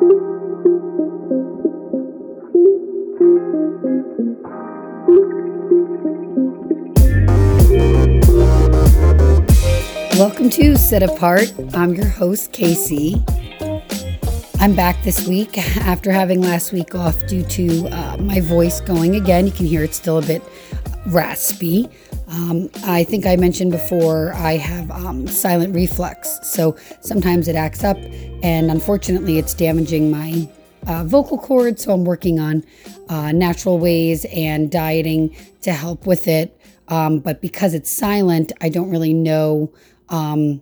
Welcome to Set Apart. I'm your host, KC. I'm back this week after having last week off due to uh, my voice going again. You can hear it's still a bit raspy. Um, I think I mentioned before I have um, silent reflux, so sometimes it acts up, and unfortunately, it's damaging my uh, vocal cords. So I'm working on uh, natural ways and dieting to help with it. Um, but because it's silent, I don't really know um,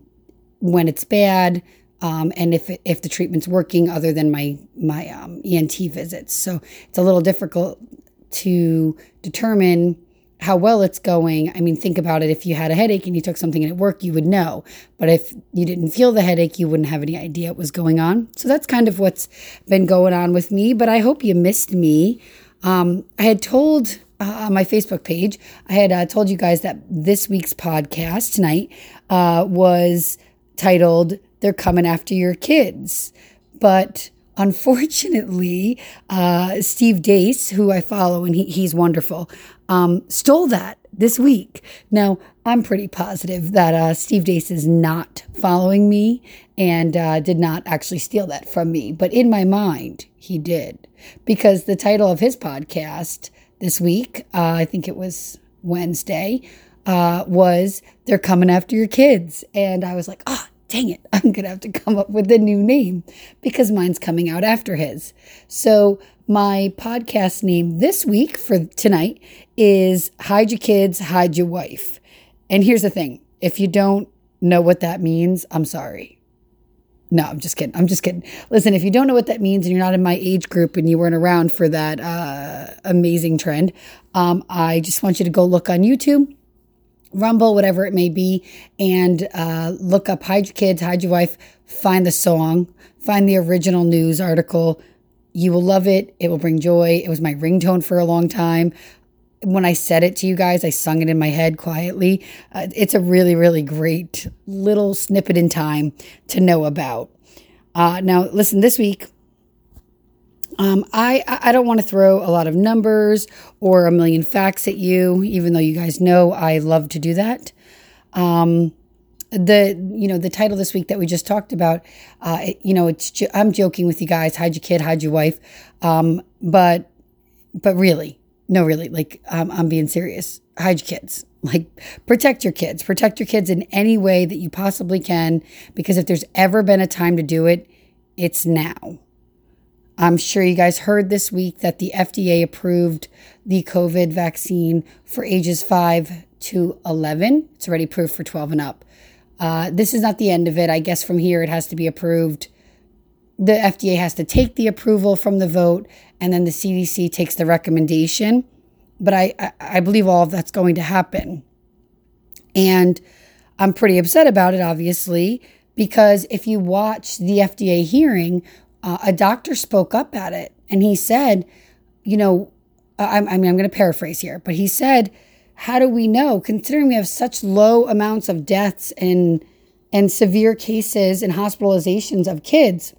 when it's bad um, and if if the treatment's working other than my my um, ENT visits. So it's a little difficult to determine how well it's going. I mean, think about it. If you had a headache and you took something and it worked, you would know. But if you didn't feel the headache, you wouldn't have any idea what was going on. So that's kind of what's been going on with me. But I hope you missed me. Um, I had told uh, on my Facebook page, I had uh, told you guys that this week's podcast tonight uh, was titled they're coming after your kids. But unfortunately, uh, Steve Deace, who I follow and he, he's wonderful, um, stole that this week. Now, I'm pretty positive that uh, Steve Deace is not following me and uh, did not actually steal that from me. But in my mind, he did. Because the title of his podcast this week, uh, I think it was Wednesday, uh, was They're Coming After Your Kids. And I was like, oh, dang it, I'm going to have to come up with a new name because mine's coming out after his. So, my podcast name this week for tonight is Hide Your Kids, Hide Your Wife. And here's the thing if you don't know what that means, I'm sorry. No, I'm just kidding. I'm just kidding. Listen, if you don't know what that means and you're not in my age group and you weren't around for that uh, amazing trend, um, I just want you to go look on YouTube Rumble, whatever it may be, and uh, look up Hide Your Kids, Hide Your Wife, find the song, find the original news article. You will love it. It will bring joy. It was my ringtone for a long time. When I said it to you guys, I sung it in my head quietly. Uh, it's a really, really great little snippet in time to know about. Uh, now, listen, this week um, I I don't want to throw a lot of numbers or a million facts at you, even though you guys know I love to do that. Um, the you know the title this week that we just talked about, uh, it, you know, it's I'm joking with you guys. Hide your kid, hide your wife, um, but but really, no, really, like I'm being serious. Hide your kids. Like protect your kids. Protect your kids in any way that you possibly can, because if there's ever been a time to do it, it's now. I'm sure you guys heard this week that the FDA approved the COVID vaccine for ages 5 to 11. It's already approved for 12 and up. Uh, this is not the end of it. I guess from here it has to be approved. The FDA has to take the approval from the vote, and then the CDC takes the recommendation. But I, I, I believe all of that's going to happen. And I'm pretty upset about it, obviously, because if you watch the FDA hearing, uh, a doctor spoke up at it and he said, you know, I, I mean, I'm going to paraphrase here, but he said, how do we know, considering we have such low amounts of deaths and and severe cases and hospitalizations of kids,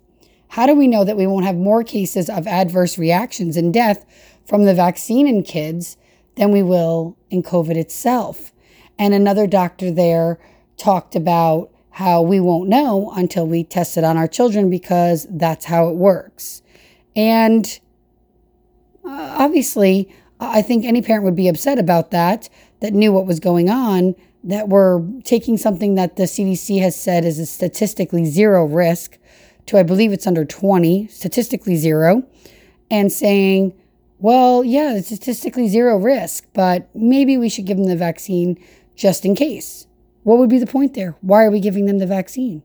how do we know that we won't have more cases of adverse reactions and death from the vaccine in kids than we will in COVID itself? And another doctor there talked about how we won't know until we test it on our children because that's how it works. And uh, obviously, I think any parent would be upset about that, that knew what was going on, that we're taking something that the CDC has said is a statistically zero risk to, I believe it's under 20, statistically zero, and saying, well, yeah, it's statistically zero risk, but maybe we should give them the vaccine just in case. What would be the point there? Why are we giving them the vaccine?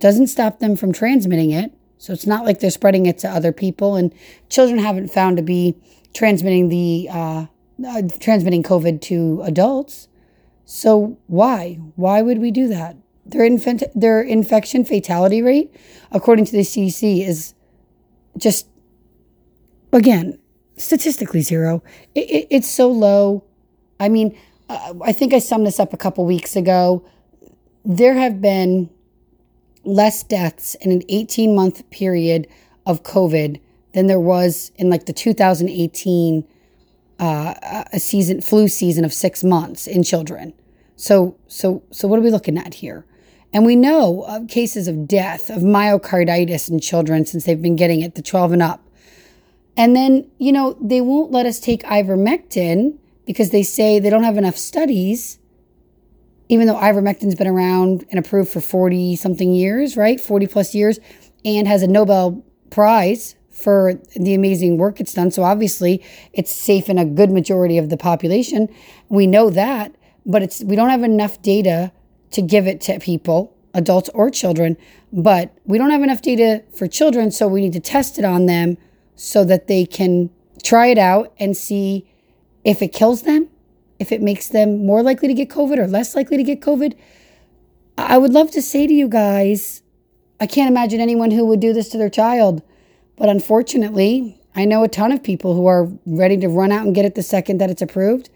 Doesn't stop them from transmitting it. So it's not like they're spreading it to other people. And children haven't found to be transmitting the uh, uh, transmitting COVID to adults. So why? Why would we do that? Their infant their infection fatality rate, according to the CDC, is just again statistically zero. It, it, it's so low. I mean, uh, I think I summed this up a couple weeks ago. There have been less deaths in an 18 month period of COVID than there was in like the 2018 uh, a season flu season of six months in children. So so so what are we looking at here? And we know of cases of death of myocarditis in children since they've been getting it, the 12 and up. And then, you know, they won't let us take ivermectin because they say they don't have enough studies, even though ivermectin's been around and approved for 40 something years, right? 40 plus years, and has a Nobel Prize for the amazing work it's done. So obviously, it's safe in a good majority of the population. We know that, but it's we don't have enough data to give it to people, adults or children. But we don't have enough data for children, so we need to test it on them so that they can try it out and see if it kills them, if it makes them more likely to get COVID or less likely to get COVID. I would love to say to you guys, I can't imagine anyone who would do this to their child. But unfortunately, I know a ton of people who are ready to run out and get it the second that it's approved.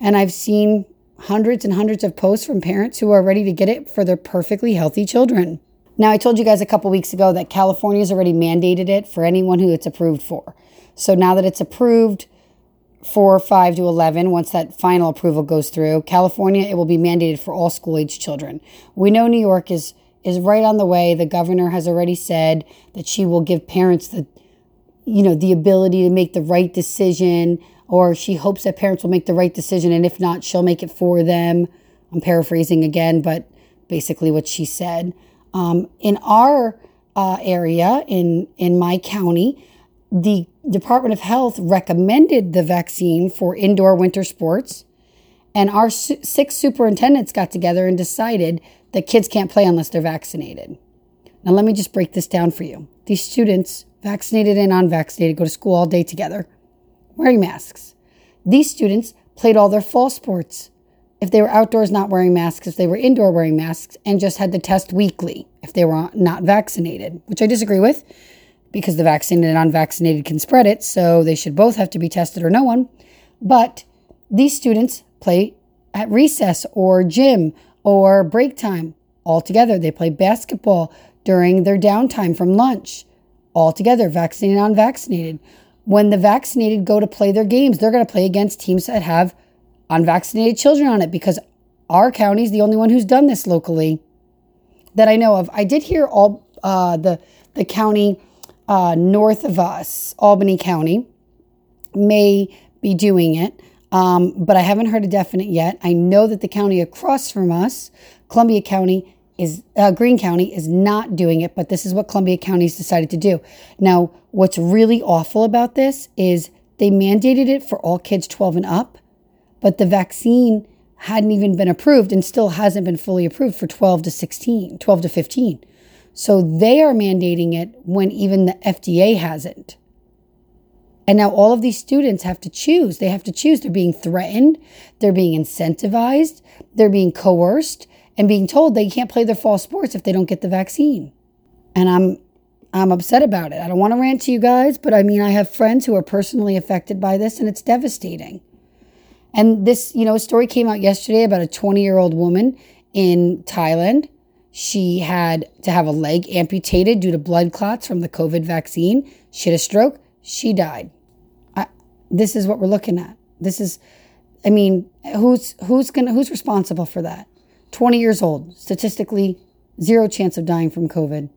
And I've seen hundreds and hundreds of posts from parents who are ready to get it for their perfectly healthy children. Now, I told you guys a couple weeks ago that California has already mandated it for anyone who it's approved for. So now that it's approved for 5 to 11, once that final approval goes through, California, it will be mandated for all school age children. We know New York is is right on the way. The governor has already said that she will give parents the you know the ability to make the right decision or she hopes that parents will make the right decision and if not she'll make it for them i'm paraphrasing again but basically what she said um, in our uh, area in in my county the department of health recommended the vaccine for indoor winter sports and our su- six superintendents got together and decided that kids can't play unless they're vaccinated. Now, let me just break this down for you. These students, vaccinated and unvaccinated, go to school all day together, wearing masks. These students played all their fall sports. If they were outdoors not wearing masks, if they were indoor wearing masks, and just had to test weekly if they were not vaccinated, which I disagree with because the vaccinated and unvaccinated can spread it, so they should both have to be tested or no one. But these students play at recess or gym or break time all together. They play basketball during their downtime from lunch all together, vaccinated and unvaccinated. When the vaccinated go to play their games, they're going to play against teams that have unvaccinated children on it because our county is the only one who's done this locally that I know of. I did hear all uh, the the county uh, north of us, Albany County, may be doing it. Um, but I haven't heard a definite yet. I know that the county across from us, Columbia County, is uh, County is not doing it, but this is what Columbia County's decided to do. Now, what's really awful about this is they mandated it for all kids 12 and up, but the vaccine hadn't even been approved and still hasn't been fully approved for 12 to 16, 12 to 15. So they are mandating it when even the FDA hasn't. And now all of these students have to choose. They have to choose. They're being threatened, they're being incentivized, they're being coerced, and being told they can't play their fall sports if they don't get the vaccine. And I'm I'm upset about it. I don't want to rant to you guys, but I mean I have friends who are personally affected by this and it's devastating. And this, you know, story came out yesterday about a 20-year-old woman in Thailand. She had to have a leg amputated due to blood clots from the COVID vaccine. She had a stroke. She died this is what we're looking at. This is, I mean, who's who's gonna who's responsible for that? Twenty years old, statistically, zero chance of dying from COVID.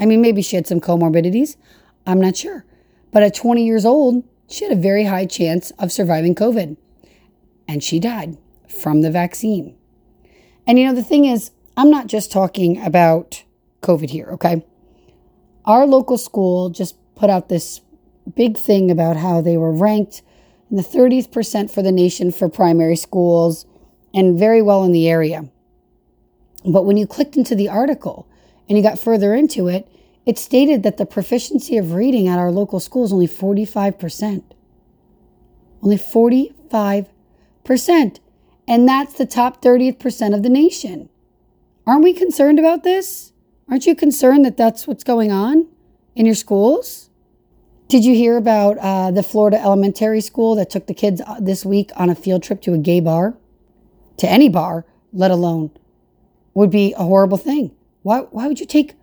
I mean, maybe she had some comorbidities. I'm not sure, but at 20 years old, she had a very high chance of surviving COVID, and she died from the vaccine. And you know, the thing is, I'm not just talking about COVID here, okay? Our local school just put out this big thing about how they were ranked in the 30th percent for the nation for primary schools and very well in the area. But when you clicked into the article and you got further into it, it stated that the proficiency of reading at our local school is only 45%. Only 45%. And that's the top 30th percent of the nation. Aren't we concerned about this? Aren't you concerned that that's what's going on in your schools? Did you hear about uh, the Florida elementary school that took the kids uh, this week on a field trip to a gay bar? To any bar, let alone, would be a horrible thing. Why, why would you take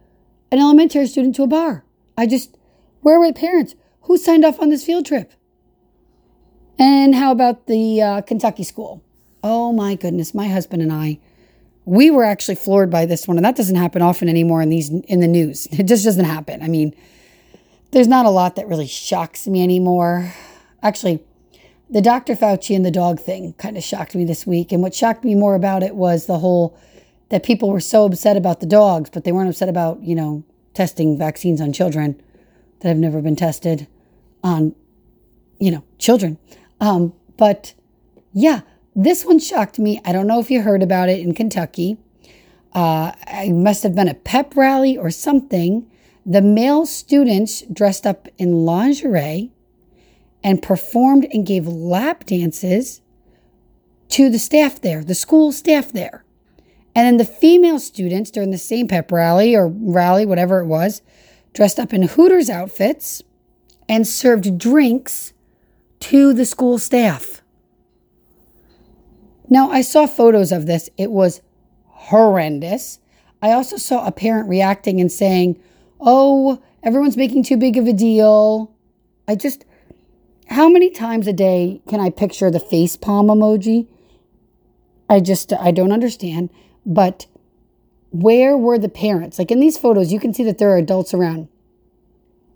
an elementary student to a bar? I just, Where were the parents? Who signed off on this field trip? And how about the uh, Kentucky school? Oh my goodness, my husband and I, we were actually floored by this one, and that doesn't happen often anymore in these in the news. It just doesn't happen. I mean, there's not a lot that really shocks me anymore. Actually, the Dr. Fauci and the dog thing kind of shocked me this week, and what shocked me more about it was the whole that people were so upset about the dogs, but they weren't upset about you know testing vaccines on children that have never been tested on you know children. Um, but yeah, this one shocked me. I don't know if you heard about it in Kentucky. Uh, it must have been a pep rally or something. The male students dressed up in lingerie and performed and gave lap dances to the staff there, the school staff there. And then the female students during the same pep rally or rally, whatever it was, dressed up in Hooters outfits and served drinks to the school staff. Now, I saw photos of this. It was horrendous. I also saw a parent reacting and saying, Oh, everyone's making too big of a deal. I just, how many times a day can I picture the face palm emoji? I just, I don't understand. But where were the parents? Like in these photos, you can see that there are adults around.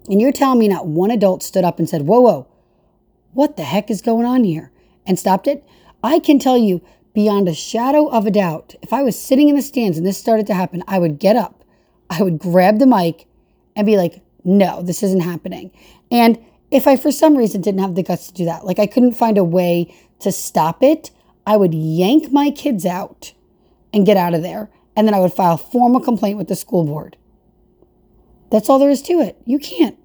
And you're telling me not one adult stood up and said, Whoa, whoa, what the heck is going on here? And stopped it. I can tell you beyond a shadow of a doubt, if I was sitting in the stands and this started to happen, I would get up, I would grab the mic and be like, no, this isn't happening. And if I, for some reason, didn't have the guts to do that, like I couldn't find a way to stop it, I would yank my kids out and get out of there. And then I would file formal complaint with the school board. That's all there is to it. You can't.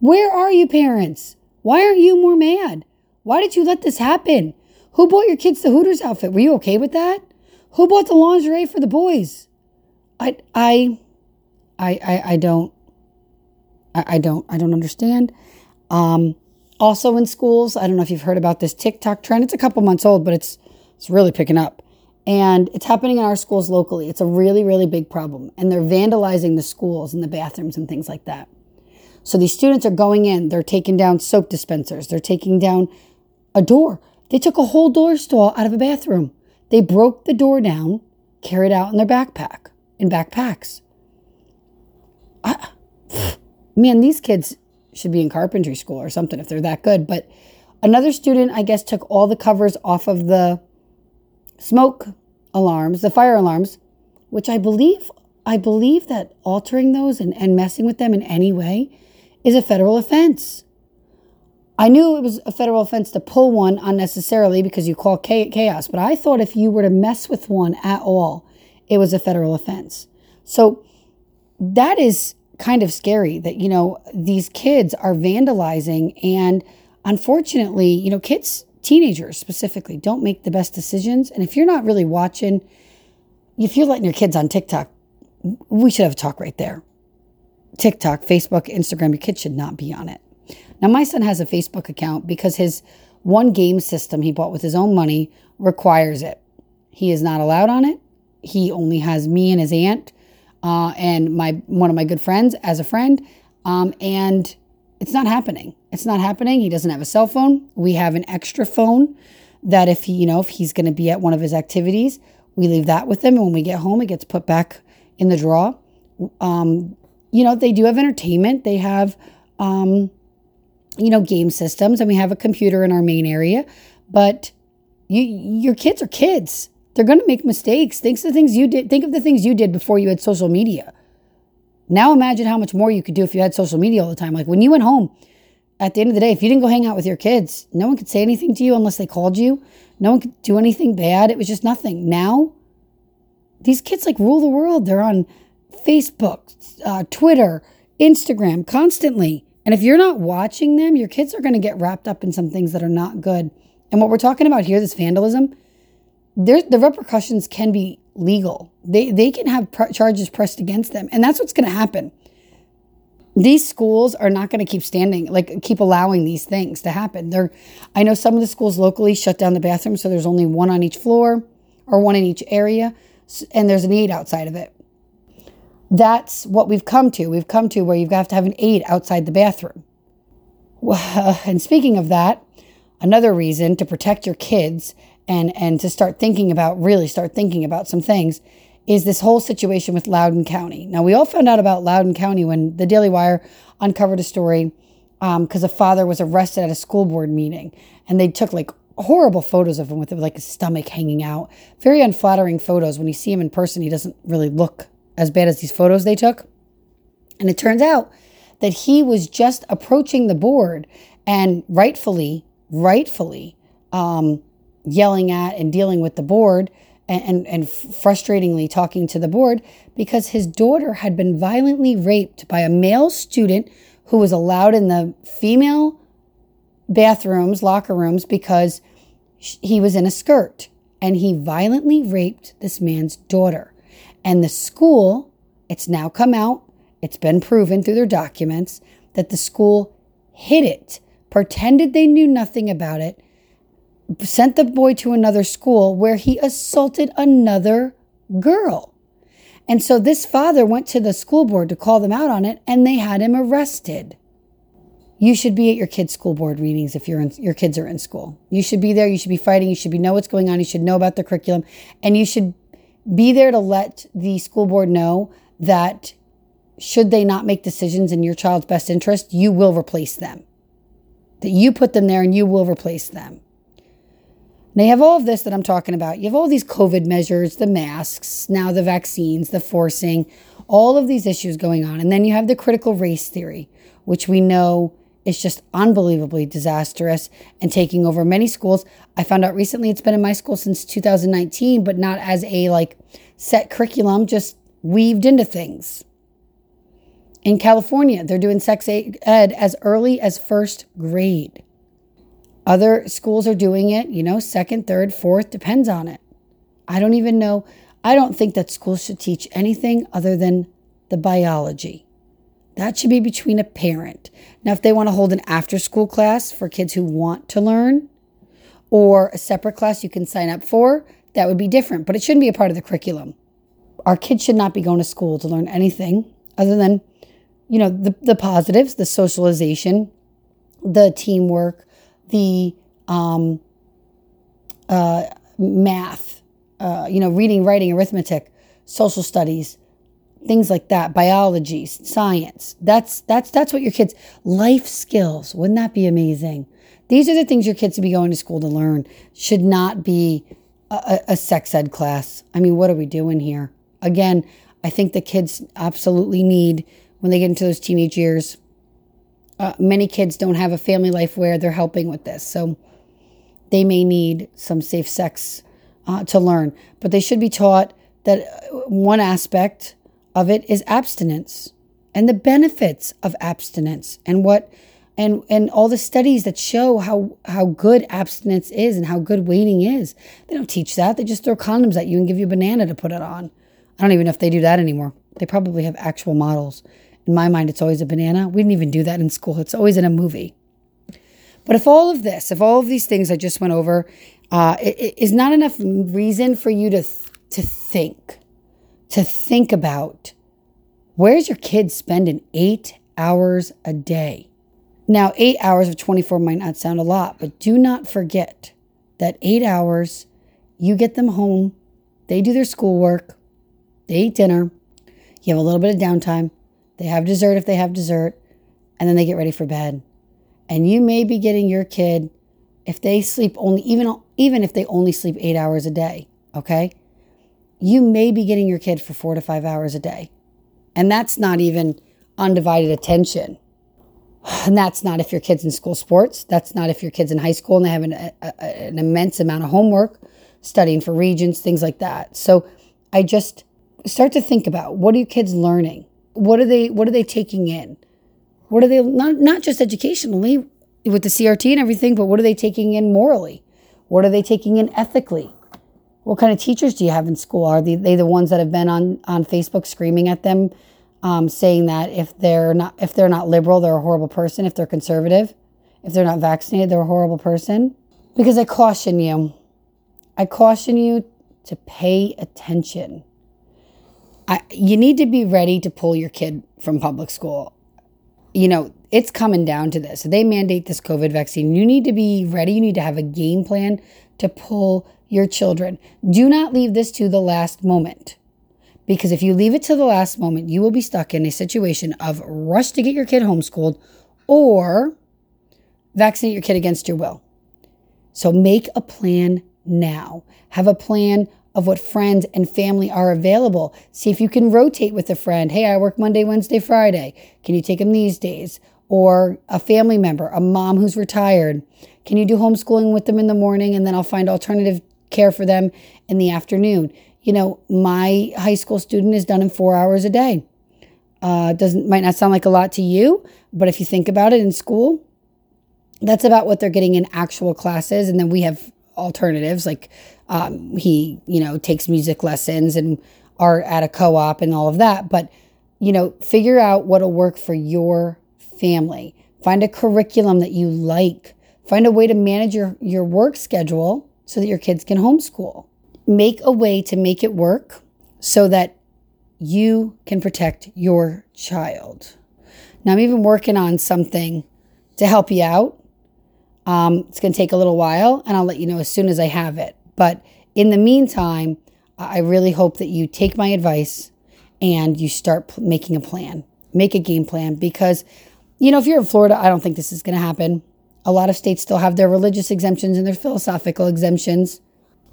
Where are you, parents? Why aren't you more mad? Why did you let this happen? Who bought your kids the Hooters outfit? Were you okay with that? Who bought the lingerie for the boys? I I I I, I don't I, I don't I don't understand. Um also in schools, I don't know if you've heard about this TikTok trend. It's a couple months old, but it's it's really picking up. And it's happening in our schools locally. It's a really, really big problem. And they're vandalizing the schools and the bathrooms and things like that. So these students are going in, they're taking down soap dispensers, they're taking down a door. They took a whole door stall out of a bathroom. They broke the door down, carried out in their backpack, in backpacks. I, man, these kids should be in carpentry school or something if they're that good. But another student, I guess, took all the covers off of the smoke alarms, the fire alarms, which I believe I believe that altering those and, and messing with them in any way is a federal offense. I knew it was a federal offense to pull one unnecessarily because you call chaos, but I thought if you were to mess with one at all, it was a federal offense. So that is kind of scary that, you know, these kids are vandalizing. And unfortunately, you know, kids, teenagers specifically, don't make the best decisions. And if you're not really watching, if you're letting your kids on TikTok, we should have a talk right there. TikTok, Facebook, Instagram, your kids should not be on it. Now, my son has a Facebook account because his one game system he bought with his own money requires it. He is not allowed on it. He only has me and his aunt uh, and my one of my good friends as a friend, um, and it's not happening. It's not happening. He doesn't have a cell phone. We have an extra phone that if he, you know, if he's going to be at one of his activities, we leave that with him, and when we get home, it gets put back in the drawer. Um, you know, they do have entertainment. They have um, you know, game systems and we have a computer in our main area, but you your kids are kids. They're going to make mistakes. Think of the things you did. Think of the things you did before you had social media. Now imagine how much more you could do if you had social media all the time. Like when you went home, at the end of the day, if you didn't go hang out with your kids, no one could say anything to you unless they called you. No one could do anything bad. It was just nothing. Now, these kids like rule the world. They're on Facebook, uh, Twitter, Instagram constantly. And if you're not watching them, your kids are going to get wrapped up in some things that are not good. And what we're talking about here, this vandalism, the repercussions can be legal. They, they can have pr- charges pressed against them. And that's what's going to happen. These schools are not going to keep standing, like keep allowing these things to happen. They're, I know some of the schools locally shut down the bathrooms, so there's only one on each floor or one in each area, and there's an aid outside of it. That's what we've come to. We've come to where you have got to have an aide outside the bathroom. And speaking of that, another reason to protect your kids and and to start thinking about really start thinking about some things is this whole situation with Loudoun County. Now we all found out about Loudoun County when the Daily Wire uncovered a story because um, a father was arrested at a school board meeting, and they took like horrible photos of him with like his stomach hanging out. Very unflattering photos. When you see him in person, he doesn't really look as bad as these photos they took. And it turns out that he was just approaching the board and rightfully, rightfully um, yelling at and dealing with the board and, and, and frustratingly talking to the board because his daughter had been violently raped by a male student who was allowed in the female bathrooms, locker rooms, because he was in a skirt and he violently raped this man's daughter. And the school, it's now come out, it's been proven through their documents that the school hid it, pretended they knew nothing about it, sent the boy to another school where he assaulted another girl. And so this father went to the school board to call them out on it and they had him arrested. You should be at your kids' school board meetings if in, your kids are in school. You should be there. You should be fighting. You should be know what's going on. You should know about the curriculum, and you should be there to let the school board know that should they not make decisions in your child's best interest, you will replace them. That you put them there and you will replace them. Now you have all of this that I'm talking about. You have all these COVID measures, the masks, now the vaccines, the forcing, all of these issues going on. And then you have the critical race theory, which we know is just unbelievably disastrous and taking over many schools. I found out recently it's been in my school since 2019, but not as a like set curriculum, just weaved into things. In California, they're doing sex ed as early as first grade. Other schools are doing it, you know, second, third, fourth, depends on it. I don't even know. I don't think that schools should teach anything other than the biology. That should be between a parent. Now, if they want to hold an after school class for kids who want to learn or a separate class you can sign up for, that would be different, but it shouldn't be a part of the curriculum. Our kids should not be going to school to learn anything other than, you know, the, the positives, the socialization, the teamwork, the um, uh, math, uh, you know, reading, writing, arithmetic, social studies, things like that biology science. That's that's that's what your kids life skills wouldn't that be amazing? These are the things your kids should be going to school to learn. Should not be a, a sex ed class. I mean what are we doing here? Again i think the kids absolutely need when they get into those teenage years uh, many kids don't have a family life where they're helping with this. So they may need some safe sex uh, to learn. But they should be taught that uh, one aspect of it is abstinence and the benefits of abstinence and what and and all the studies that show how how good abstinence is and how good waiting is. They don't teach that. They just throw condoms at you and give you a banana to put it on. I don't even know if they do that anymore. They probably have actual models. In my mind, it's always a banana. We didn't even do that in school. It's always in a movie. But if all of this, if all of these things I just went over, uh, it, it is not enough reason for you to th- to think to think about where's your kid spending eight hours a day? Now, eight hours of 24 might not sound a lot, but do not forget that eight hours, you get them home, they do their schoolwork, they eat dinner, you have a little bit of downtime, they have dessert if they have dessert, and then they get ready for bed. And you may be getting your kid if they sleep only even even if they only sleep 8 hours a day, okay? You may be getting your kid for four to five hours a day. And that's not even undivided attention. And that's not if your kid's in school sports. That's not if your kid's in high school and they have an, a, an immense amount of homework, studying for regents, things like that. So I just start to think about what are your kids learning? What are they what are they taking in? What are they not not just educationally with the CRT and everything, but what are they taking in morally? What are they taking in ethically? What kind of teachers do you have in school? Are they, they the ones that have been on, on Facebook screaming at them, um, saying that if they're not if they're not liberal, they're a horrible person. If they're conservative, if they're not vaccinated, they're a horrible person. Because I caution you, I caution you to pay attention. I, you need to be ready to pull your kid from public school. You know, it's coming down to this. They mandate this COVID vaccine. You need to be ready. You need to have a game plan to pull your children. Do not leave this to the last moment. Because if you leave it to the last moment, you will be stuck in a situation of rush to get your kid homeschooled or vaccinate your kid against your will. So make a plan now. Have a plan of what friends and family are available. See if you can rotate with a friend. Hey, I work Monday, Wednesday, Friday. Can you take them these days? Or a family member, a mom who's retired. Can you do homeschooling with them in the morning and then I'll find alternative care for them in the afternoon? You know, my high school student is done in four hours a day. Uh, doesn't might not sound like a lot to you, but if you think about it in school, that's about what they're getting in actual classes. And then we have alternatives like um, he, you know, takes music lessons and art at a co-op and all of that. But you know, figure out what'll work for your family. Find a curriculum that you like. Find a way to manage your, your work schedule so that your kids can homeschool. Make a way to make it work so that you can protect your child. Now, I'm even working on something to help you out. Um, it's going to take a little while, and I'll let you know as soon as I have it. But in the meantime, I really hope that you take my advice and you start p- making a plan, make a game plan. Because, you know, if you're in Florida, I don't think this is going to happen. A lot of states still have their religious exemptions and their philosophical exemptions.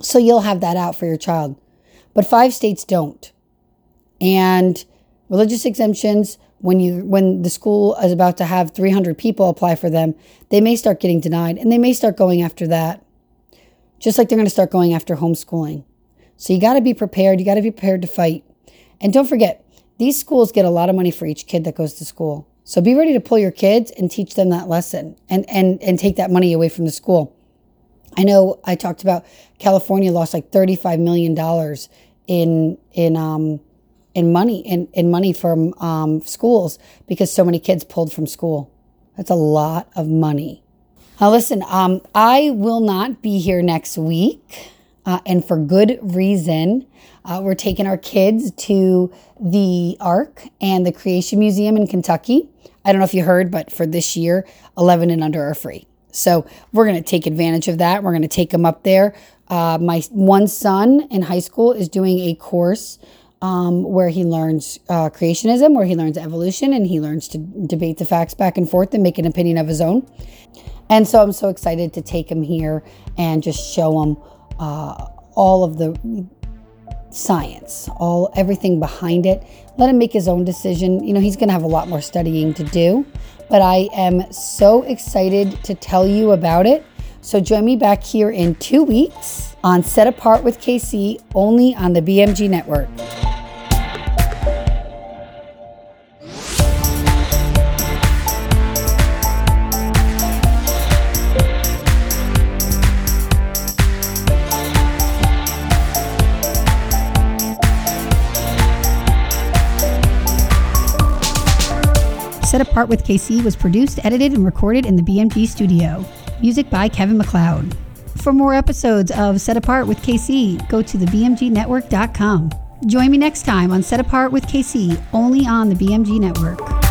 So you'll have that out for your child. But five states don't. And religious exemptions, when you when the school is about to have 300 people apply for them, they may start getting denied and they may start going after that. Just like they're going to start going after homeschooling. So you got to be prepared. You got to be prepared to fight. And don't forget, these schools get a lot of money for each kid that goes to school. So be ready to pull your kids and teach them that lesson and and and take that money away from the school. I know I talked about California lost like 35 million dollars in in um in money in, in money from um, schools because so many kids pulled from school. That's a lot of money. Now, listen, um, I will not be here next week, uh, and for good reason. Uh, we're taking our kids to the Ark and the Creation Museum in Kentucky. I don't know if you heard, but for this year, 11 and under are free. So we're going to take advantage of that. We're going to take them up there. Uh, my one son in high school is doing a course um, where he learns uh, creationism, where he learns evolution, and he learns to debate the facts back and forth and make an opinion of his own. And so I'm so excited to take him here and just show him uh, all of the science, all everything behind it. Let him make his own decision. You know, he's going to have a lot more studying to do, but I am so excited to tell you about it. So join me back here in two weeks on Set Apart with KC, only on the BMG Network. Set Apart with KC was produced, edited, and recorded in the BMG studio. Music by Kevin MacLeod. For more episodes of Set Apart with KC, go to thebmgnetwork.com. Join me next time on Set Apart with KC, only on the BMG Network.